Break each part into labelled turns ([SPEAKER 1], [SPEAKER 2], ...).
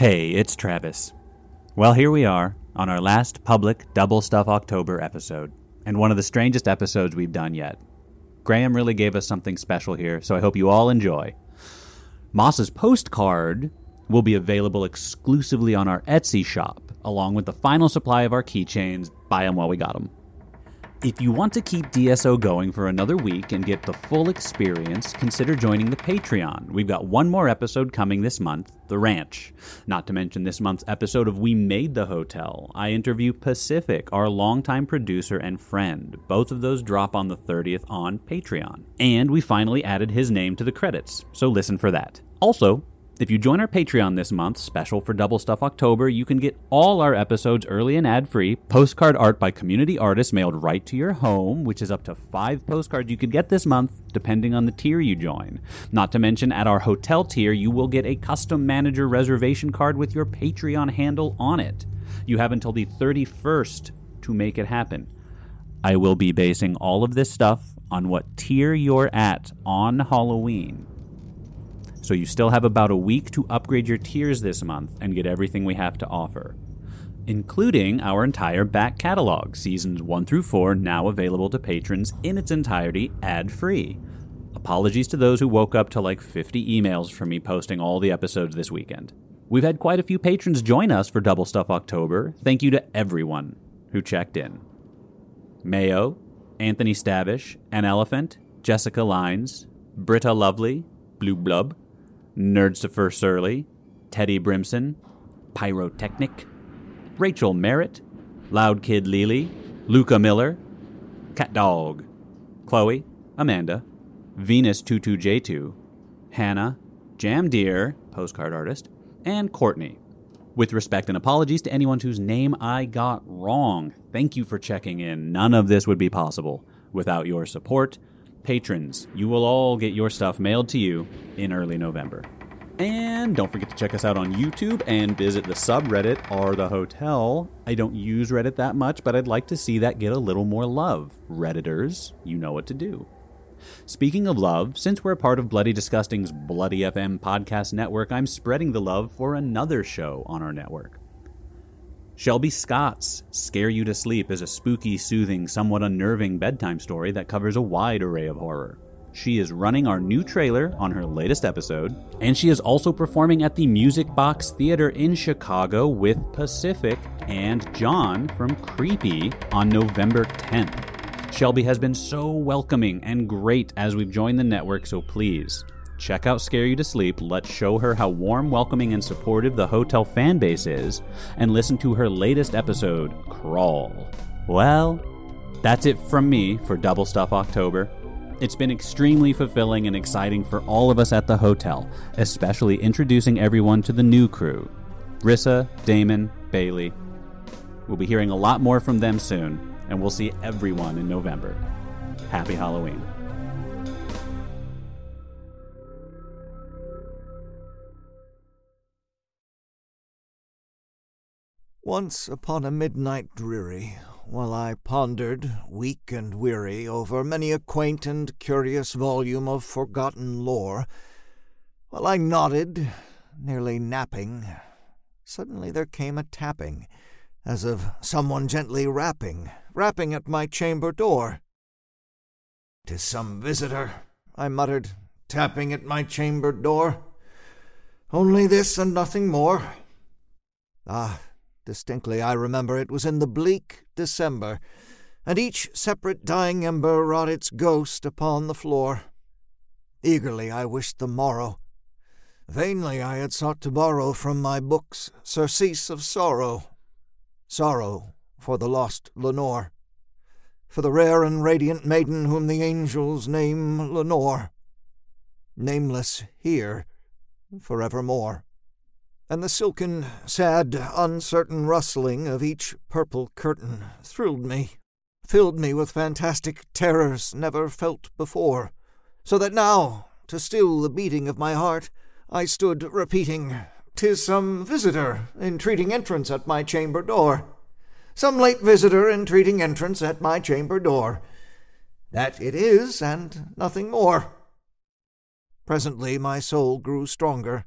[SPEAKER 1] Hey, it's Travis. Well, here we are on our last public Double Stuff October episode, and one of the strangest episodes we've done yet. Graham really gave us something special here, so I hope you all enjoy. Moss's postcard will be available exclusively on our Etsy shop, along with the final supply of our keychains. Buy them while we got them. If you want to keep DSO going for another week and get the full experience, consider joining the Patreon. We've got one more episode coming this month, The Ranch. Not to mention this month's episode of We Made the Hotel. I interview Pacific, our longtime producer and friend. Both of those drop on the 30th on Patreon. And we finally added his name to the credits, so listen for that. Also, if you join our Patreon this month, special for Double Stuff October, you can get all our episodes early and ad free, postcard art by community artists mailed right to your home, which is up to five postcards you could get this month, depending on the tier you join. Not to mention, at our hotel tier, you will get a custom manager reservation card with your Patreon handle on it. You have until the 31st to make it happen. I will be basing all of this stuff on what tier you're at on Halloween. So you still have about a week to upgrade your tiers this month and get everything we have to offer, including our entire back catalog, seasons 1 through 4, now available to patrons in its entirety ad free. Apologies to those who woke up to like 50 emails from me posting all the episodes this weekend. We've had quite a few patrons join us for Double Stuff October. Thank you to everyone who checked in. Mayo, Anthony Stavish, An Elephant, Jessica Lines, Britta Lovely, Blue Blub, Nerdstifer Surly, Teddy Brimson, Pyrotechnic, Rachel Merritt, Loud Kid Lily, Luca Miller, Cat Dog, Chloe, Amanda, Venus22J2, Hannah, Jam Deer, postcard artist, and Courtney. With respect and apologies to anyone whose name I got wrong, thank you for checking in. None of this would be possible without your support. Patrons, you will all get your stuff mailed to you in early November. And don't forget to check us out on YouTube and visit the subreddit or the hotel. I don't use Reddit that much, but I'd like to see that get a little more love. Redditors, you know what to do. Speaking of love, since we're a part of Bloody Disgusting's Bloody FM podcast network, I'm spreading the love for another show on our network. Shelby Scott's Scare You to Sleep is a spooky, soothing, somewhat unnerving bedtime story that covers a wide array of horror. She is running our new trailer on her latest episode, and she is also performing at the Music Box Theater in Chicago with Pacific and John from Creepy on November 10th. Shelby has been so welcoming and great as we've joined the network, so please check out Scare You to Sleep. Let's show her how warm, welcoming, and supportive the hotel fan base is, and listen to her latest episode, Crawl. Well, that's it from me for Double Stuff October. It's been extremely fulfilling and exciting for all of us at the hotel, especially introducing everyone to the new crew Rissa, Damon, Bailey. We'll be hearing a lot more from them soon, and we'll see everyone in November. Happy Halloween.
[SPEAKER 2] Once upon a midnight dreary, while I pondered, weak and weary, over many a quaint and curious volume of forgotten lore, while I nodded, nearly napping, suddenly there came a tapping, as of someone gently rapping, rapping at my chamber door. "'Tis some visitor," I muttered, tapping at my chamber door. "Only this and nothing more." Ah, Distinctly I remember it was in the bleak December, and each separate dying ember wrought its ghost upon the floor. Eagerly I wished the morrow. Vainly I had sought to borrow from my books surcease of sorrow. Sorrow for the lost Lenore, for the rare and radiant maiden whom the angels name Lenore, nameless here forevermore and the silken, sad, uncertain rustling of each purple curtain thrilled me, filled me with fantastic terrors never felt before, so that now, to still the beating of my heart, I stood repeating, "'Tis some visitor entreating entrance at my chamber door. Some late visitor entreating entrance at my chamber door. That it is, and nothing more." Presently my soul grew stronger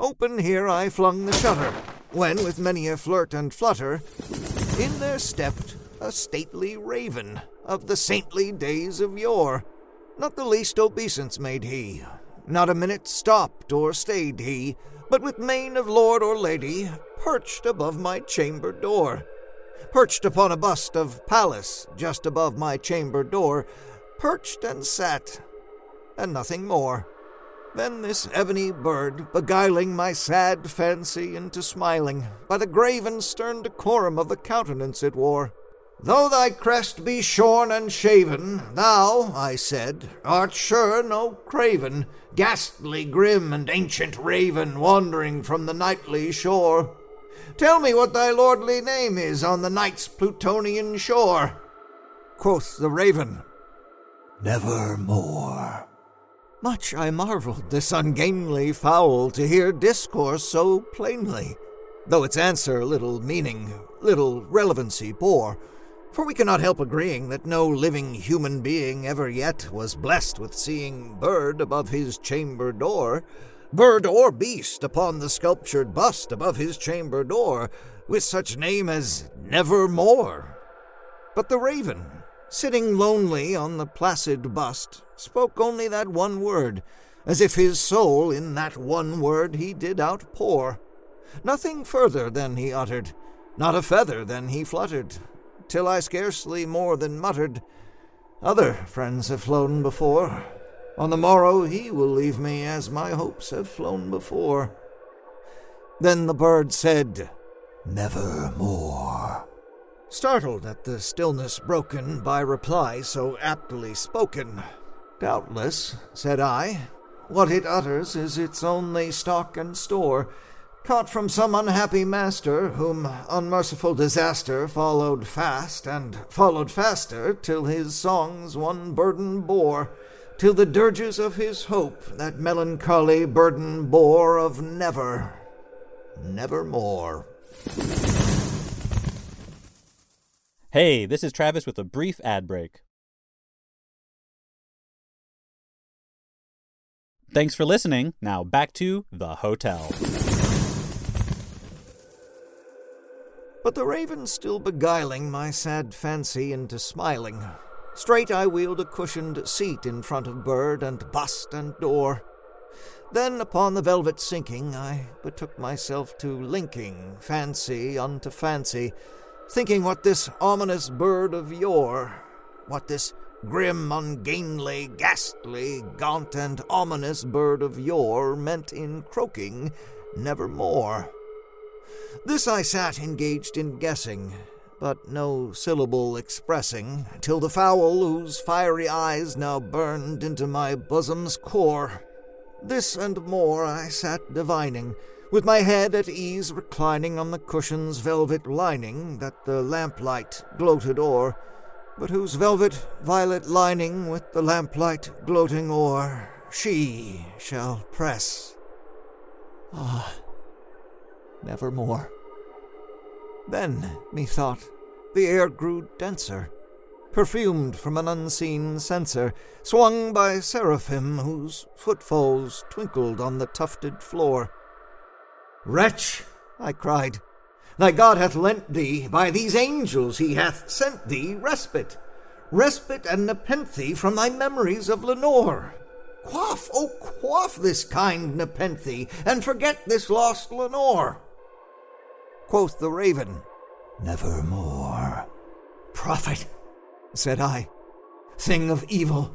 [SPEAKER 2] Open here I flung the shutter, when with many a flirt and flutter in there stepped a stately raven of the saintly days of yore. Not the least obeisance made he, not a minute stopped or stayed he, but with mane of lord or lady perched above my chamber door. Perched upon a bust of Pallas just above my chamber door, perched and sat, and nothing more. Then this ebony bird, beguiling my sad fancy into smiling, by the grave and stern decorum of the countenance it wore. Though thy crest be shorn and shaven, thou, I said, art sure no craven, ghastly, grim, and ancient raven, wandering from the nightly shore. Tell me what thy lordly name is on the night's Plutonian shore. Quoth the raven, Nevermore. Much I marvelled this ungainly fowl to hear discourse so plainly, though its answer little meaning, little relevancy bore. For we cannot help agreeing that no living human being ever yet was blessed with seeing bird above his chamber door, bird or beast upon the sculptured bust above his chamber door, with such name as Nevermore. But the raven, sitting lonely on the placid bust, spoke only that one word, as if his soul in that one word he did outpour. Nothing further than he uttered, not a feather than he fluttered, till I scarcely more than muttered, Other friends have flown before. On the morrow he will leave me as my hopes have flown before. Then the bird said, Nevermore startled at the stillness broken by reply so aptly spoken. Doubtless, said I, what it utters is its only stock and store, caught from some unhappy master, whom unmerciful disaster followed fast, and followed faster, till his songs one burden bore, till the dirges of his hope that melancholy burden bore of never, nevermore.
[SPEAKER 1] Hey, this is Travis with a brief ad break. Thanks for listening. Now back to the hotel.
[SPEAKER 2] But the raven still beguiling my sad fancy into smiling. Straight I wheeled a cushioned seat in front of bird and bust and door. Then upon the velvet sinking, I betook myself to linking fancy unto fancy thinking what this ominous bird of yore, what this grim, ungainly, ghastly, gaunt, and ominous bird of yore meant in croaking nevermore. This I sat engaged in guessing, but no syllable expressing, till the fowl whose fiery eyes now burned into my bosom's core. This and more I sat divining, with my head at ease reclining on the cushion's velvet lining that the lamplight gloated o'er, but whose velvet violet lining with the lamplight gloating o'er she shall press. Ah, nevermore. Then, methought, the air grew denser, perfumed from an unseen censer, swung by seraphim whose footfalls twinkled on the tufted floor. Wretch, I cried, thy God hath lent thee, by these angels he hath sent thee respite, respite and nepenthe from thy memories of Lenore. Quaff, oh, quaff this kind nepenthe, and forget this lost Lenore. Quoth the raven, Nevermore. Prophet, said I, thing of evil,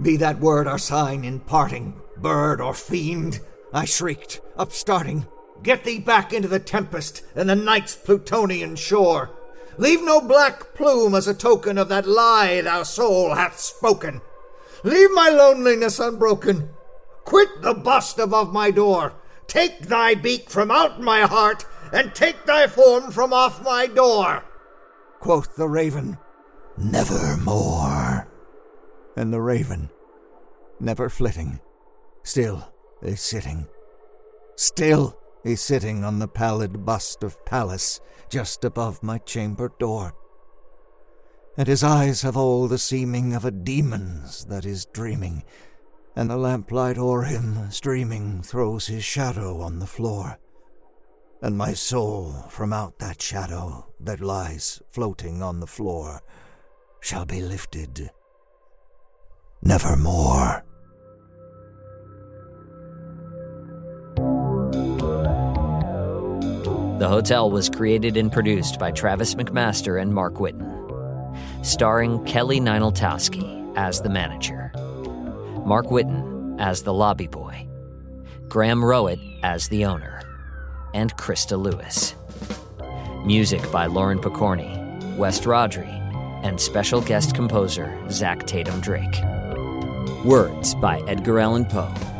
[SPEAKER 2] Be that word our sign in parting, bird or fiend, I shrieked, upstarting. Get thee back into the tempest and the night's Plutonian shore. Leave no black plume as a token of that lie thou soul hath spoken. Leave my loneliness unbroken. Quit the bust above my door. Take thy beak from out my heart, and take thy form from off my door. Quoth the raven, Nevermore. And the raven, never flitting, still is sitting. Still is sitting on the pallid bust of Pallas just above my chamber door and his eyes have all the seeming of a demon's that is dreaming, and the lamplight o'er him streaming throws his shadow on the floor. And my soul from out that shadow that lies floating on the floor shall be lifted nevermore.
[SPEAKER 3] The Hotel was created and produced by Travis McMaster and Mark Whitten starring Kelly Nienaltowski as the manager, Mark Whitten as the lobby boy, Graham Rowat as the owner, and Christa Lewis. Music by Lauren Pokorney, West Rodri, and special guest composer Zach Tatom Drake. Words by Edgar Allan Poe.